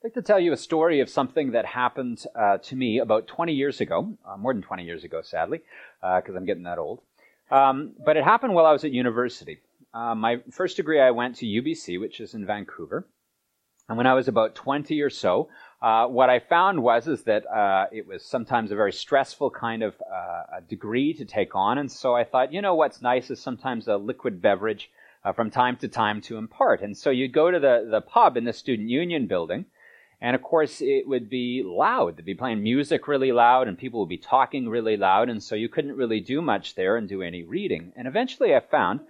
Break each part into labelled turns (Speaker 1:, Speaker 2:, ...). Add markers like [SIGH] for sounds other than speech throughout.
Speaker 1: I'd like to tell you a story of something that happened uh, to me about 20 years ago, uh, more than 20 years ago, sadly, because uh, I'm getting that old. Um, but it happened while I was at university. Uh, my first degree, I went to UBC, which is in Vancouver. And when I was about 20 or so, uh, what I found was is that uh, it was sometimes a very stressful kind of degree to take on. And so I thought, you know, what's nice is sometimes a liquid beverage from time to time to impart. And so you'd go to the, the pub in the student union building, and of course, it would be loud. They'd be playing music really loud, and people would be talking really loud, and so you couldn't really do much there and do any reading. And eventually, I found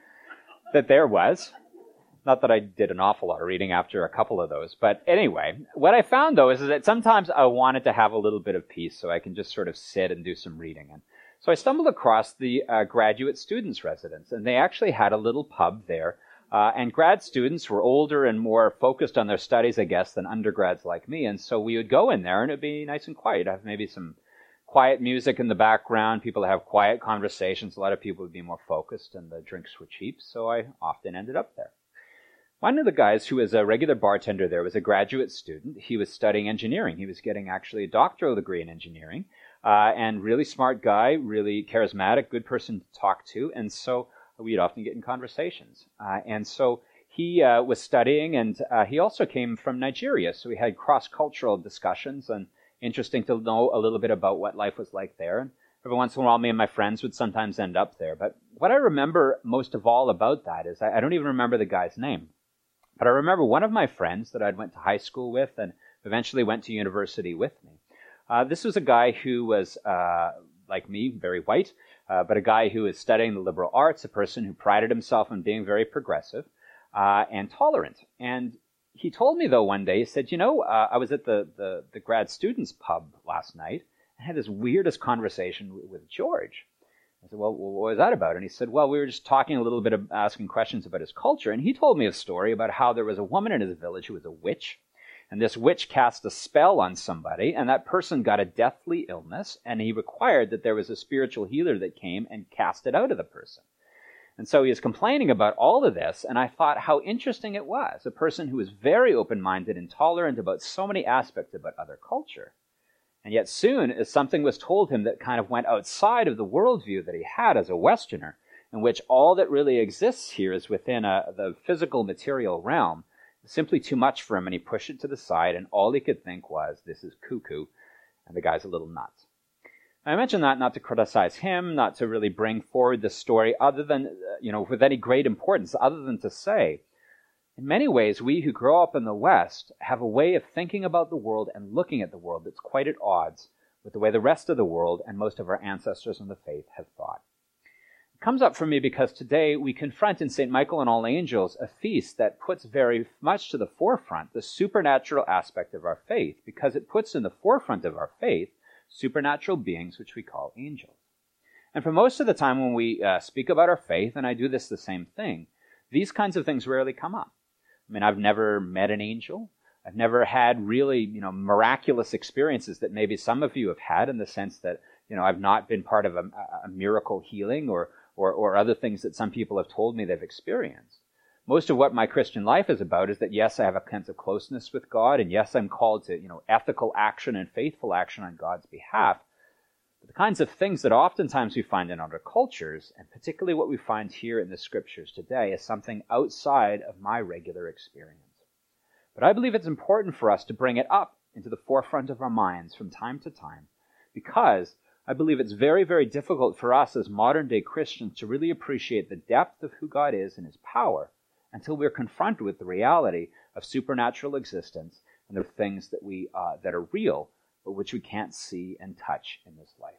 Speaker 1: that there was. Not that I did an awful lot of reading after a couple of those, but anyway, what I found though is, that sometimes I wanted to have a little bit of peace so I can just sort of sit and do some reading. And so I stumbled across the uh, graduate students' residence, and they actually had a little pub there uh, and grad students were older and more focused on their studies, I guess, than undergrads like me. And so we would go in there and it'd be nice and quiet. I'd have maybe some quiet music in the background, people have quiet conversations. A lot of people would be more focused and the drinks were cheap. So I often ended up there. One of the guys who was a regular bartender there was a graduate student. He was studying engineering. He was getting actually a doctoral degree in engineering. Uh, and really smart guy, really charismatic, good person to talk to. And so we'd often get in conversations. Uh, and so he uh, was studying, and uh, he also came from Nigeria, so we had cross-cultural discussions, and interesting to know a little bit about what life was like there. And every once in a while, me and my friends would sometimes end up there. But what I remember most of all about that is I, I don't even remember the guy's name, but I remember one of my friends that I went to high school with, and eventually went to university with me. Uh, this was a guy who was uh, like me, very white uh, but a guy who is studying the liberal arts, a person who prided himself on being very progressive uh, and tolerant. And he told me though one day, he said, you know, uh, I was at the, the, the grad students pub last night and had this weirdest conversation with, with George. I said, well, what was that about? And he said, well, we were just talking a little bit of asking questions about his culture. And he told me a story about how there was a woman in his village who was a witch and this witch cast a spell on somebody, and that person got a deathly illness, and he required that there was a spiritual healer that came and cast it out of the person. And so he is complaining about all of this, and I thought how interesting it was. A person who was very open minded and tolerant about so many aspects about other culture. And yet, soon as something was told him that kind of went outside of the worldview that he had as a Westerner, in which all that really exists here is within a, the physical material realm, simply too much for him, and he pushed it to the side, and all he could think was, this is cuckoo, and the guy's a little nuts. I mention that not to criticize him, not to really bring forward the story other than, uh, you know, with any great importance, other than to say, in many ways, we who grow up in the West have a way of thinking about the world and looking at the world that's quite at odds with the way the rest of the world and most of our ancestors in the faith have thought comes up for me because today we confront in St. Michael and All Angels a feast that puts very much to the forefront the supernatural aspect of our faith because it puts in the forefront of our faith supernatural beings which we call angels. And for most of the time when we uh, speak about our faith, and I do this the same thing, these kinds of things rarely come up. I mean, I've never met an angel. I've never had really, you know, miraculous experiences that maybe some of you have had in the sense that, you know, I've not been part of a, a miracle healing or, or, or other things that some people have told me they've experienced. Most of what my Christian life is about is that yes, I have a sense of closeness with God, and yes, I'm called to, you know, ethical action and faithful action on God's behalf. But the kinds of things that oftentimes we find in other cultures, and particularly what we find here in the scriptures today, is something outside of my regular experience. But I believe it's important for us to bring it up into the forefront of our minds from time to time, because I believe it's very, very difficult for us as modern day Christians to really appreciate the depth of who God is and his power until we're confronted with the reality of supernatural existence and the things that we uh, that are real but which we can't see and touch in this life.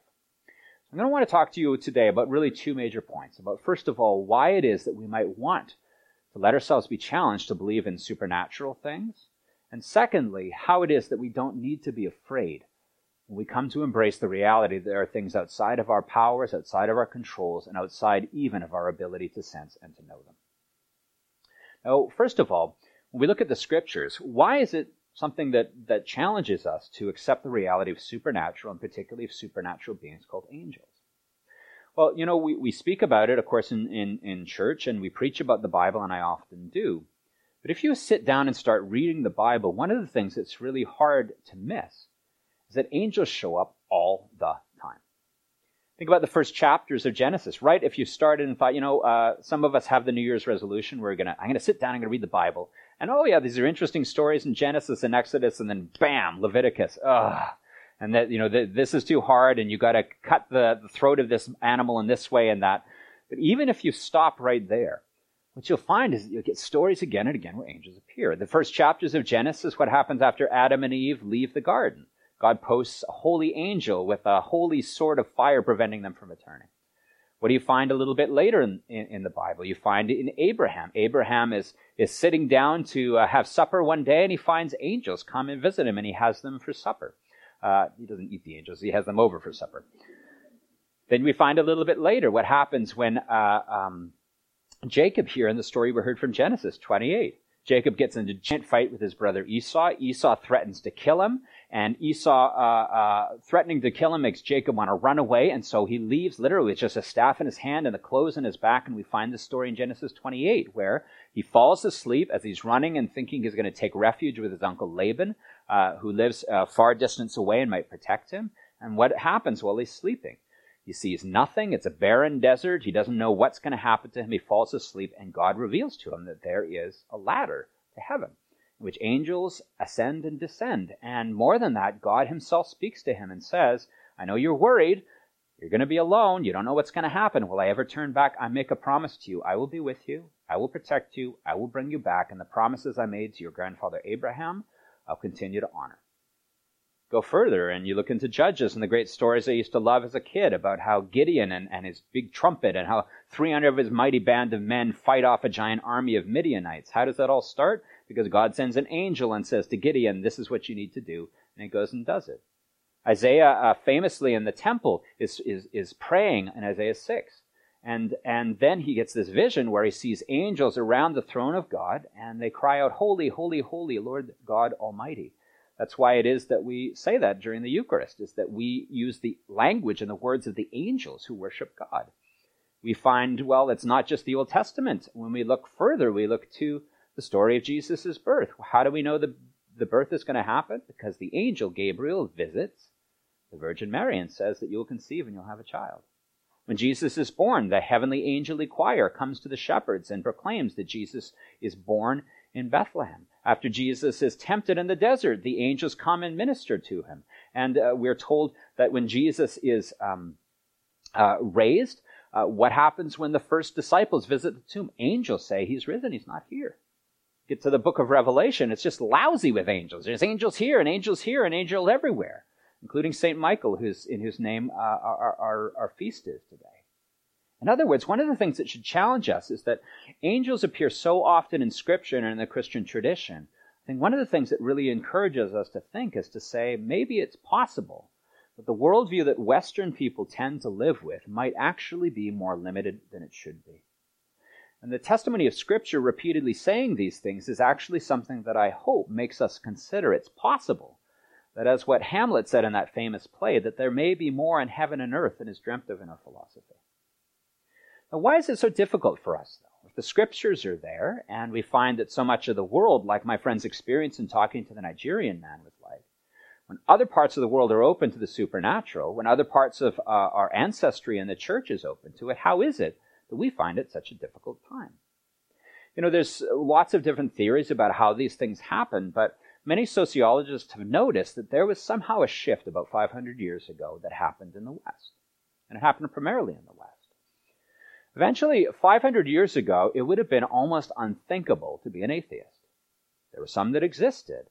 Speaker 1: I'm going to want to talk to you today about really two major points. About first of all, why it is that we might want to let ourselves be challenged to believe in supernatural things, and secondly, how it is that we don't need to be afraid when we come to embrace the reality that there are things outside of our powers, outside of our controls, and outside even of our ability to sense and to know them. Now, first of all, when we look at the scriptures, why is it something that, that challenges us to accept the reality of supernatural, and particularly of supernatural beings called angels? Well, you know, we, we speak about it, of course, in, in, in church, and we preach about the Bible, and I often do. But if you sit down and start reading the Bible, one of the things that's really hard to miss is that angels show up all the time. Think about the first chapters of Genesis, right? If you started and thought, you know, uh, some of us have the New Year's resolution, we're gonna, I'm gonna sit down, I'm gonna read the Bible, and oh yeah, these are interesting stories in Genesis and Exodus, and then bam, Leviticus. Ugh. And that, you know, this is too hard, and you gotta cut the, the throat of this animal in this way and that. But even if you stop right there, what you'll find is you'll get stories again and again where angels appear. The first chapters of Genesis, what happens after Adam and Eve leave the garden? God posts a holy angel with a holy sword of fire preventing them from returning. What do you find a little bit later in, in, in the Bible? You find in Abraham. Abraham is, is sitting down to uh, have supper one day and he finds angels come and visit him and he has them for supper. Uh, he doesn't eat the angels, he has them over for supper. Then we find a little bit later what happens when uh, um, Jacob, here in the story we heard from Genesis 28, Jacob gets into a giant fight with his brother Esau. Esau threatens to kill him, and Esau uh, uh, threatening to kill him makes Jacob want to run away, and so he leaves literally with just a staff in his hand and the clothes in his back. And we find this story in Genesis 28, where he falls asleep as he's running and thinking he's going to take refuge with his uncle Laban, uh, who lives a far distance away and might protect him. And what happens while he's sleeping? He sees nothing. It's a barren desert. He doesn't know what's going to happen to him. He falls asleep, and God reveals to him that there is a ladder to heaven, which angels ascend and descend. And more than that, God himself speaks to him and says, I know you're worried. You're going to be alone. You don't know what's going to happen. Will I ever turn back? I make a promise to you. I will be with you. I will protect you. I will bring you back. And the promises I made to your grandfather Abraham, I'll continue to honor go further and you look into Judges and the great stories I used to love as a kid about how Gideon and, and his big trumpet and how 300 of his mighty band of men fight off a giant army of Midianites. How does that all start? Because God sends an angel and says to Gideon, this is what you need to do. And he goes and does it. Isaiah uh, famously in the temple is, is, is praying in Isaiah 6. And, and then he gets this vision where he sees angels around the throne of God and they cry out, Holy, holy, holy, Lord God Almighty. That's why it is that we say that during the Eucharist, is that we use the language and the words of the angels who worship God. We find, well, it's not just the Old Testament. When we look further, we look to the story of Jesus' birth. How do we know the, the birth is going to happen? Because the angel Gabriel visits the Virgin Mary and says that you'll conceive and you'll have a child. When Jesus is born, the heavenly angelic choir comes to the shepherds and proclaims that Jesus is born in Bethlehem. After Jesus is tempted in the desert, the angels come and minister to him. And uh, we're told that when Jesus is um, uh, raised, uh, what happens when the first disciples visit the tomb? Angels say he's risen, he's not here. Get to the book of Revelation, it's just lousy with angels. There's angels here and angels here and angels everywhere, including St. Michael, who's, in whose name uh, our, our, our feast is today. In other words, one of the things that should challenge us is that angels appear so often in Scripture and in the Christian tradition. I think one of the things that really encourages us to think is to say maybe it's possible that the worldview that Western people tend to live with might actually be more limited than it should be. And the testimony of Scripture repeatedly saying these things is actually something that I hope makes us consider it's possible that, as what Hamlet said in that famous play, that there may be more in heaven and earth than is dreamt of in our philosophy. Now, why is it so difficult for us, though? If the scriptures are there, and we find that so much of the world, like my friend's experience in talking to the Nigerian man was like, when other parts of the world are open to the supernatural, when other parts of uh, our ancestry and the church is open to it, how is it that we find it such a difficult time? You know, there's lots of different theories about how these things happen, but many sociologists have noticed that there was somehow a shift about 500 years ago that happened in the West. And it happened primarily in the West. Eventually, 500 years ago, it would have been almost unthinkable to be an atheist. There were some that existed,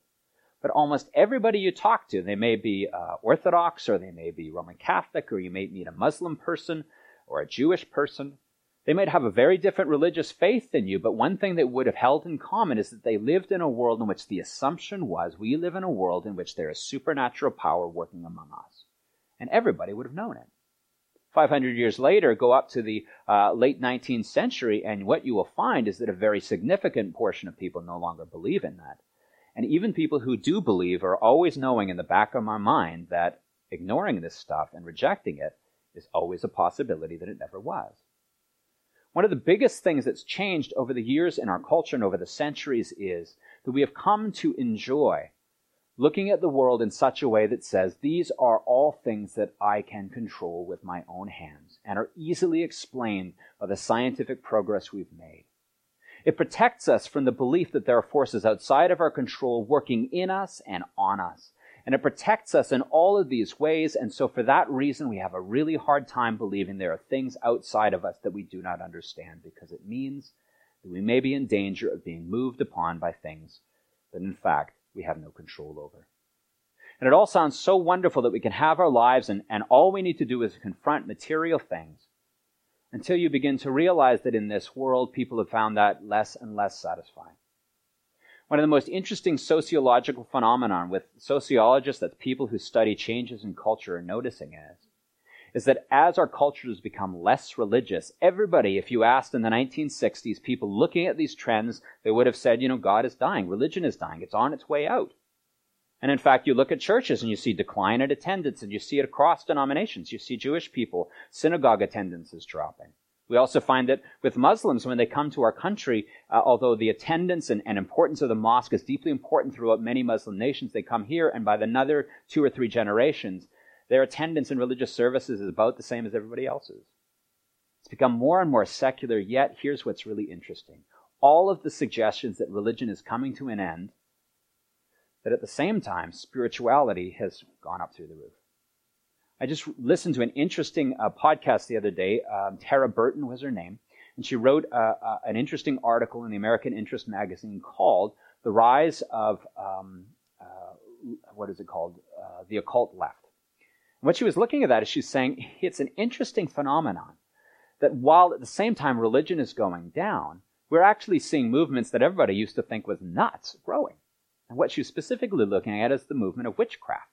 Speaker 1: but almost everybody you talk to, they may be uh, Orthodox or they may be Roman Catholic or you may meet a Muslim person or a Jewish person. They might have a very different religious faith than you, but one thing they would have held in common is that they lived in a world in which the assumption was we live in a world in which there is supernatural power working among us. And everybody would have known it. 500 years later, go up to the uh, late 19th century, and what you will find is that a very significant portion of people no longer believe in that. And even people who do believe are always knowing in the back of my mind that ignoring this stuff and rejecting it is always a possibility that it never was. One of the biggest things that's changed over the years in our culture and over the centuries is that we have come to enjoy looking at the world in such a way that says, these are all things that I can control with my own hands and are easily explained by the scientific progress we've made. It protects us from the belief that there are forces outside of our control working in us and on us. And it protects us in all of these ways. And so, for that reason, we have a really hard time believing there are things outside of us that we do not understand because it means that we may be in danger of being moved upon by things that, in fact, we have no control over. And it all sounds so wonderful that we can have our lives and, and all we need to do is confront material things until you begin to realize that in this world, people have found that less and less satisfying. One of the most interesting sociological phenomenon with sociologists, that's people who study changes in culture, are noticing is, is that as our cultures become less religious, everybody, if you asked in the 1960s, people looking at these trends, they would have said, you know, God is dying, religion is dying, it's on its way out. And in fact, you look at churches and you see decline in attendance, and you see it across denominations. You see Jewish people, synagogue attendance is dropping. We also find that with Muslims, when they come to our country, uh, although the attendance and, and, importance of the mosque is deeply important throughout many Muslim nations, they come here, and by another two or three generations, their attendance in religious services is about the same as everybody else's. It's become more and more secular, yet here's what's really interesting. All of the suggestions that religion is coming to an end that at the same time, spirituality has gone up through the roof. I just listened to an interesting uh, podcast the other day. Um, Tara Burton was her name, and she wrote uh, uh, an interesting article in the American Interest magazine called "The Rise of um, uh, what is it called? Uh, the Occult Left." What she was looking at that is she's saying it's an interesting phenomenon that while at the same time religion is going down, we're actually seeing movements that everybody used to think was nuts growing. And what she was specifically looking at is the movement of witchcraft.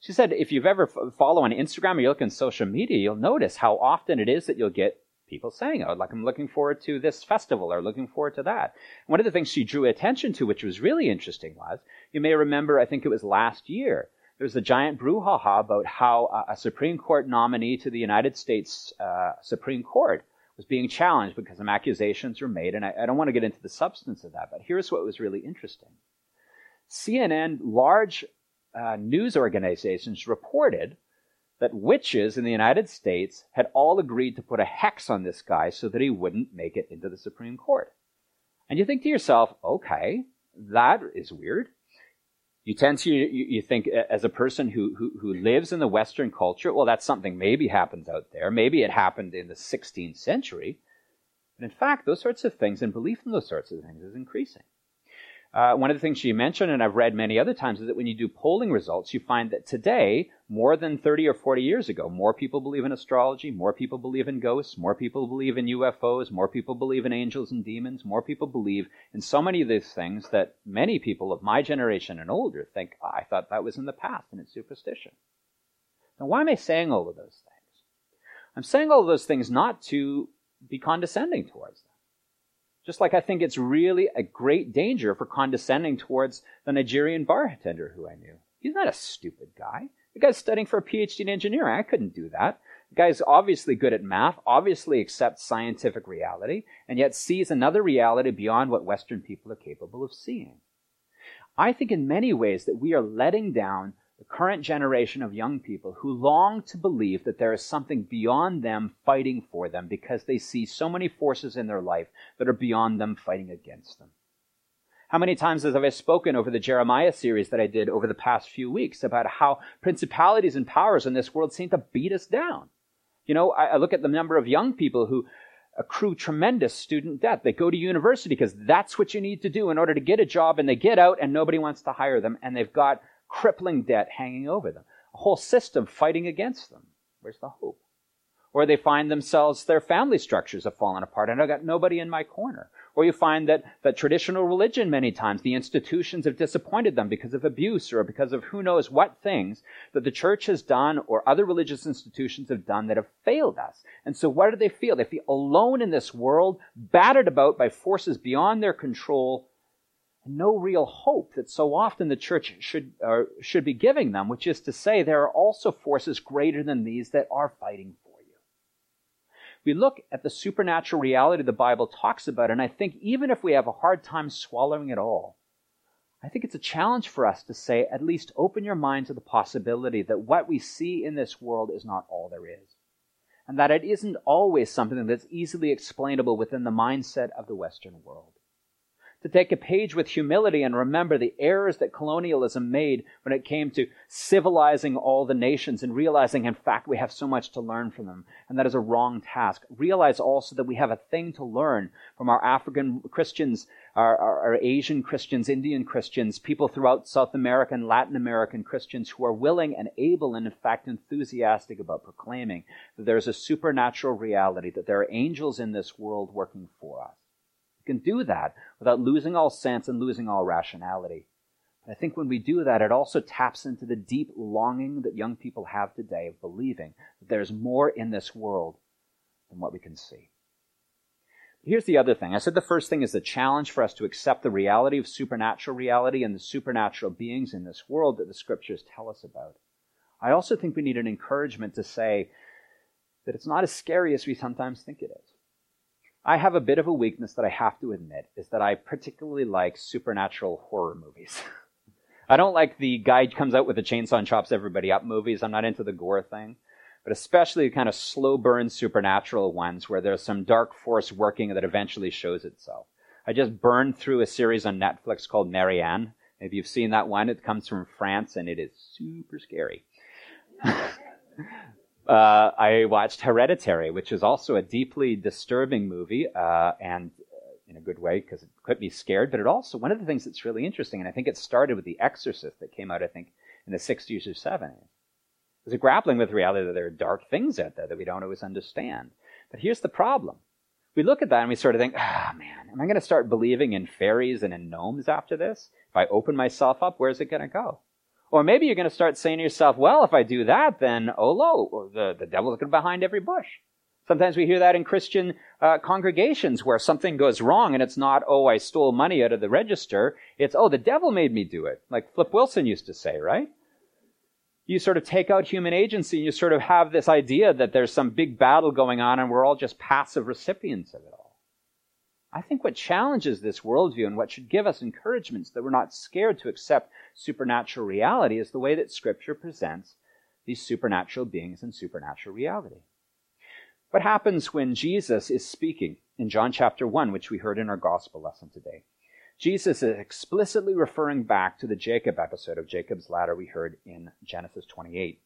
Speaker 1: She said if you've ever f- follow on Instagram or you look on social media, you'll notice how often it is that you'll get people saying, oh, like I'm looking forward to this festival or looking forward to that. One of the things she drew attention to, which was really interesting, was you may remember, I think it was last year, there was a giant brouhaha about how a Supreme Court nominee to the United States uh, Supreme Court was being challenged because some accusations were made. And I, I don't want to get into the substance of that, but here's what was really interesting. CNN, large uh, news organizations reported that witches in the United States had all agreed to put a hex on this guy so that he wouldn't make it into the Supreme Court. And you think to yourself, okay, that is weird. You tend to, you, you think as a person who, who, who lives in the Western culture, well, that's something maybe happens out there. Maybe it happened in the 16th century. But in fact, those sorts of things and belief in those sorts of things is increasing. Uh, one of the things she mentioned, and I've read many other times, is that when you do polling results, you find that today, more than 30 or 40 years ago, more people believe in astrology, more people believe in ghosts, more people believe in UFOs, more people believe in angels and demons, more people believe in so many of these things that many people of my generation and older think, oh, I thought that was in the past and it's superstition. Now, why am I saying all of those things? I'm saying all of those things not to be condescending towards them. Just like I think it's really a great danger for condescending towards the Nigerian bartender who I knew. He's not a stupid guy. The guy's studying for a PhD in engineering. I couldn't do that. The guy's obviously good at math, obviously accepts scientific reality, and yet sees another reality beyond what Western people are capable of seeing. I think in many ways that we are letting down the current generation of young people who long to believe that there is something beyond them fighting for them because they see so many forces in their life that are beyond them fighting against them. How many times have I spoken over the Jeremiah series that I did over the past few weeks about how principalities and powers in this world seem to beat us down? You know, I, I look at the number of young people who accrue tremendous student debt. They go to university because that's what you need to do in order to get a job, and they get out and nobody wants to hire them, and they've got crippling debt hanging over them, a whole system fighting against them. Where's the hope? Or they find themselves, their family structures have fallen apart and I've got nobody in my corner. Or you find that, that traditional religion, many times, the institutions have disappointed them because of abuse or because of who knows what things that the church has done or other religious institutions have done that have failed us. And so what do they feel? They feel alone in this world, battered about by forces beyond their control, no real hope that so often the church should, uh, should be giving them, which is to say, there are also forces greater than these that are fighting for you. we look at the supernatural reality the Bible talks about, and I think even if we have a hard time swallowing it all, I think it's a challenge for us to say, at least open your mind to the possibility that what we see in this world is not all there is. And that it isn't always something that's easily explainable within the mindset of the Western world to take a page with humility and remember the errors that colonialism made when it came to civilizing all the nations and realizing, in fact, we have so much to learn from them. And that is a wrong task. Realize also that we have a thing to learn from our African Christians, our, our, our Asian Christians, Indian Christians, people throughout South America and Latin American Christians who are willing and able and, in fact, enthusiastic about proclaiming that there is a supernatural reality, that there are angels in this world working for us can do that without losing all sense and losing all rationality. I think when we do that, it also taps into the deep longing that young people have today of believing that there's more in this world than what we can see. Here's the other thing. I said the first thing is the challenge for us to accept the reality of supernatural reality and the supernatural beings in this world that the scriptures tell us about. I also think we need an encouragement to say that it's not as scary as we sometimes think it is. I have a bit of a weakness that I have to admit is that I particularly like supernatural horror movies. [LAUGHS] I don't like the guy comes out with a chainsaw and chops everybody up movies. I'm not into the gore thing. But especially kind of slow burn supernatural ones where there's some dark force working that eventually shows itself. I just burned through a series on Netflix called Marianne. If you've seen that one. It comes from France and it is super scary. [LAUGHS] uh, I watched Hereditary, which is also a deeply disturbing movie, uh, and uh, in a good way because it could be scared. But it also one of the things that's really interesting, and I think it started with The Exorcist that came out, I think, in the '60s or '70s, is a grappling with the reality that there are dark things out there that we don't always understand. But here's the problem: we look at that and we sort of think, ah, oh, man, am I going to start believing in fairies and in gnomes after this? If I open myself up, where's it going to go? Or maybe you're going to start saying to yourself, well, if I do that, then, oh, lo, the, the devil's behind every bush. Sometimes we hear that in Christian uh, congregations where something goes wrong and it's not, oh, I stole money out of the register. It's, oh, the devil made me do it. Like Flip Wilson used to say, right? You sort of take out human agency and you sort of have this idea that there's some big battle going on and we're all just passive recipients of it all. I think what challenges this worldview and what should give us encouragement so that we're not scared to accept supernatural reality is the way that Scripture presents these supernatural beings and supernatural reality. What happens when Jesus is speaking in John chapter 1, which we heard in our gospel lesson today? Jesus is explicitly referring back to the Jacob episode of Jacob's ladder we heard in Genesis 28.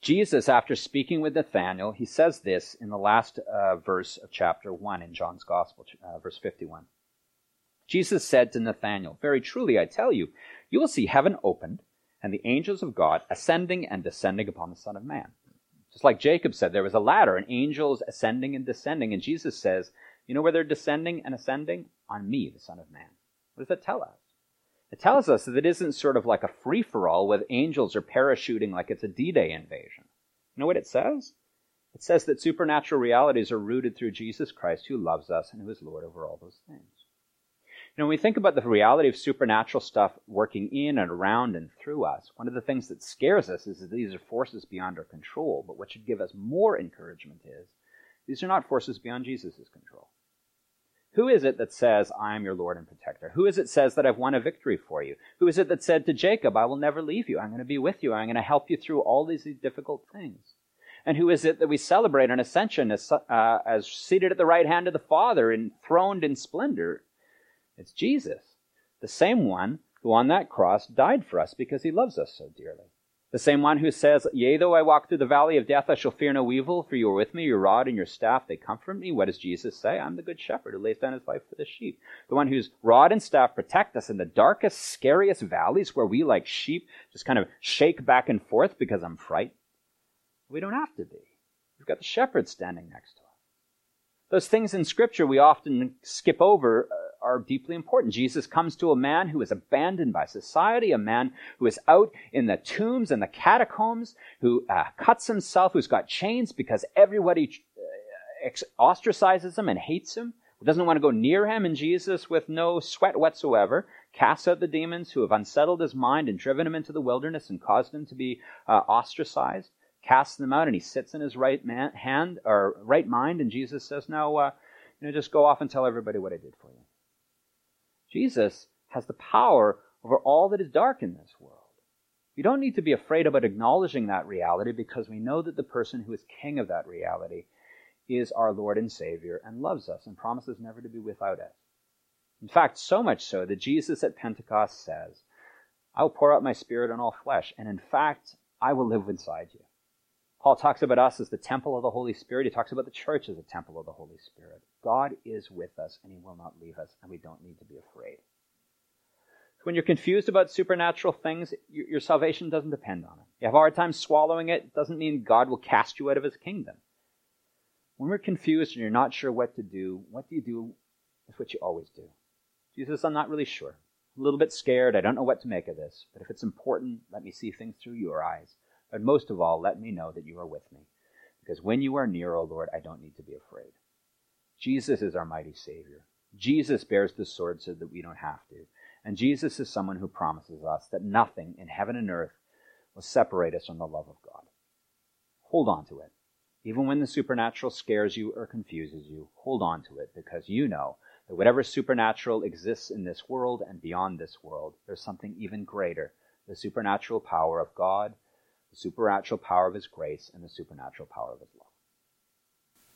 Speaker 1: Jesus, after speaking with Nathanael, he says this in the last uh, verse of chapter 1 in John's Gospel, uh, verse 51. Jesus said to Nathanael, Very truly I tell you, you will see heaven opened and the angels of God ascending and descending upon the Son of Man. Just like Jacob said, there was a ladder and angels ascending and descending. And Jesus says, You know where they're descending and ascending? On me, the Son of Man. What does that tell us? It tells us that it isn't sort of like a free for all with angels are parachuting like it's a D Day invasion. You know what it says? It says that supernatural realities are rooted through Jesus Christ who loves us and who is Lord over all those things. You know, when we think about the reality of supernatural stuff working in and around and through us, one of the things that scares us is that these are forces beyond our control. But what should give us more encouragement is these are not forces beyond Jesus' control. Who is it that says, I am your Lord and protector? Who is it says that I've won a victory for you? Who is it that said to Jacob, I will never leave you. I'm going to be with you. I'm going to help you through all these difficult things. And who is it that we celebrate an ascension as, uh, as seated at the right hand of the Father, enthroned in splendor? It's Jesus, the same one who on that cross died for us because he loves us so dearly. The same one who says, Yea, though I walk through the valley of death, I shall fear no evil, for you are with me, your rod and your staff, they comfort me. What does Jesus say? I'm the good shepherd who lays down his life for the sheep. The one whose rod and staff protect us in the darkest, scariest valleys where we, like sheep, just kind of shake back and forth because I'm frightened. We don't have to be. We've got the shepherd standing next to us. Those things in Scripture we often skip over. Uh, Are deeply important. Jesus comes to a man who is abandoned by society, a man who is out in the tombs and the catacombs, who uh, cuts himself, who's got chains because everybody uh, ostracizes him and hates him, who doesn't want to go near him, and Jesus, with no sweat whatsoever, casts out the demons who have unsettled his mind and driven him into the wilderness and caused him to be uh, ostracized. casts them out, and he sits in his right man, hand or right mind, and Jesus says, "No, uh, you know, just go off and tell everybody what I did for you." Jesus has the power over all that is dark in this world. We don't need to be afraid about acknowledging that reality because we know that the person who is king of that reality is our Lord and Savior and loves us and promises never to be without us. In fact, so much so that Jesus at Pentecost says, I will pour out my spirit on all flesh, and in fact, I will live inside you. Paul talks about us as the temple of the Holy Spirit. He talks about the church as a temple of the Holy Spirit. God is with us, and He will not leave us, and we don't need to be afraid. When you're confused about supernatural things, your salvation doesn't depend on it. You have a hard time swallowing it, it doesn't mean God will cast you out of His kingdom. When we're confused and you're not sure what to do, what do you do? It's what you always do. Jesus, I'm not really sure. I'm a little bit scared. I don't know what to make of this. But if it's important, let me see things through your eyes. But most of all, let me know that you are with me. Because when you are near, O oh Lord, I don't need to be afraid. Jesus is our mighty Savior. Jesus bears the sword so that we don't have to. And Jesus is someone who promises us that nothing in heaven and earth will separate us from the love of God. Hold on to it. Even when the supernatural scares you or confuses you, hold on to it because you know that whatever supernatural exists in this world and beyond this world, there's something even greater the supernatural power of God, the supernatural power of His grace, and the supernatural power of His love.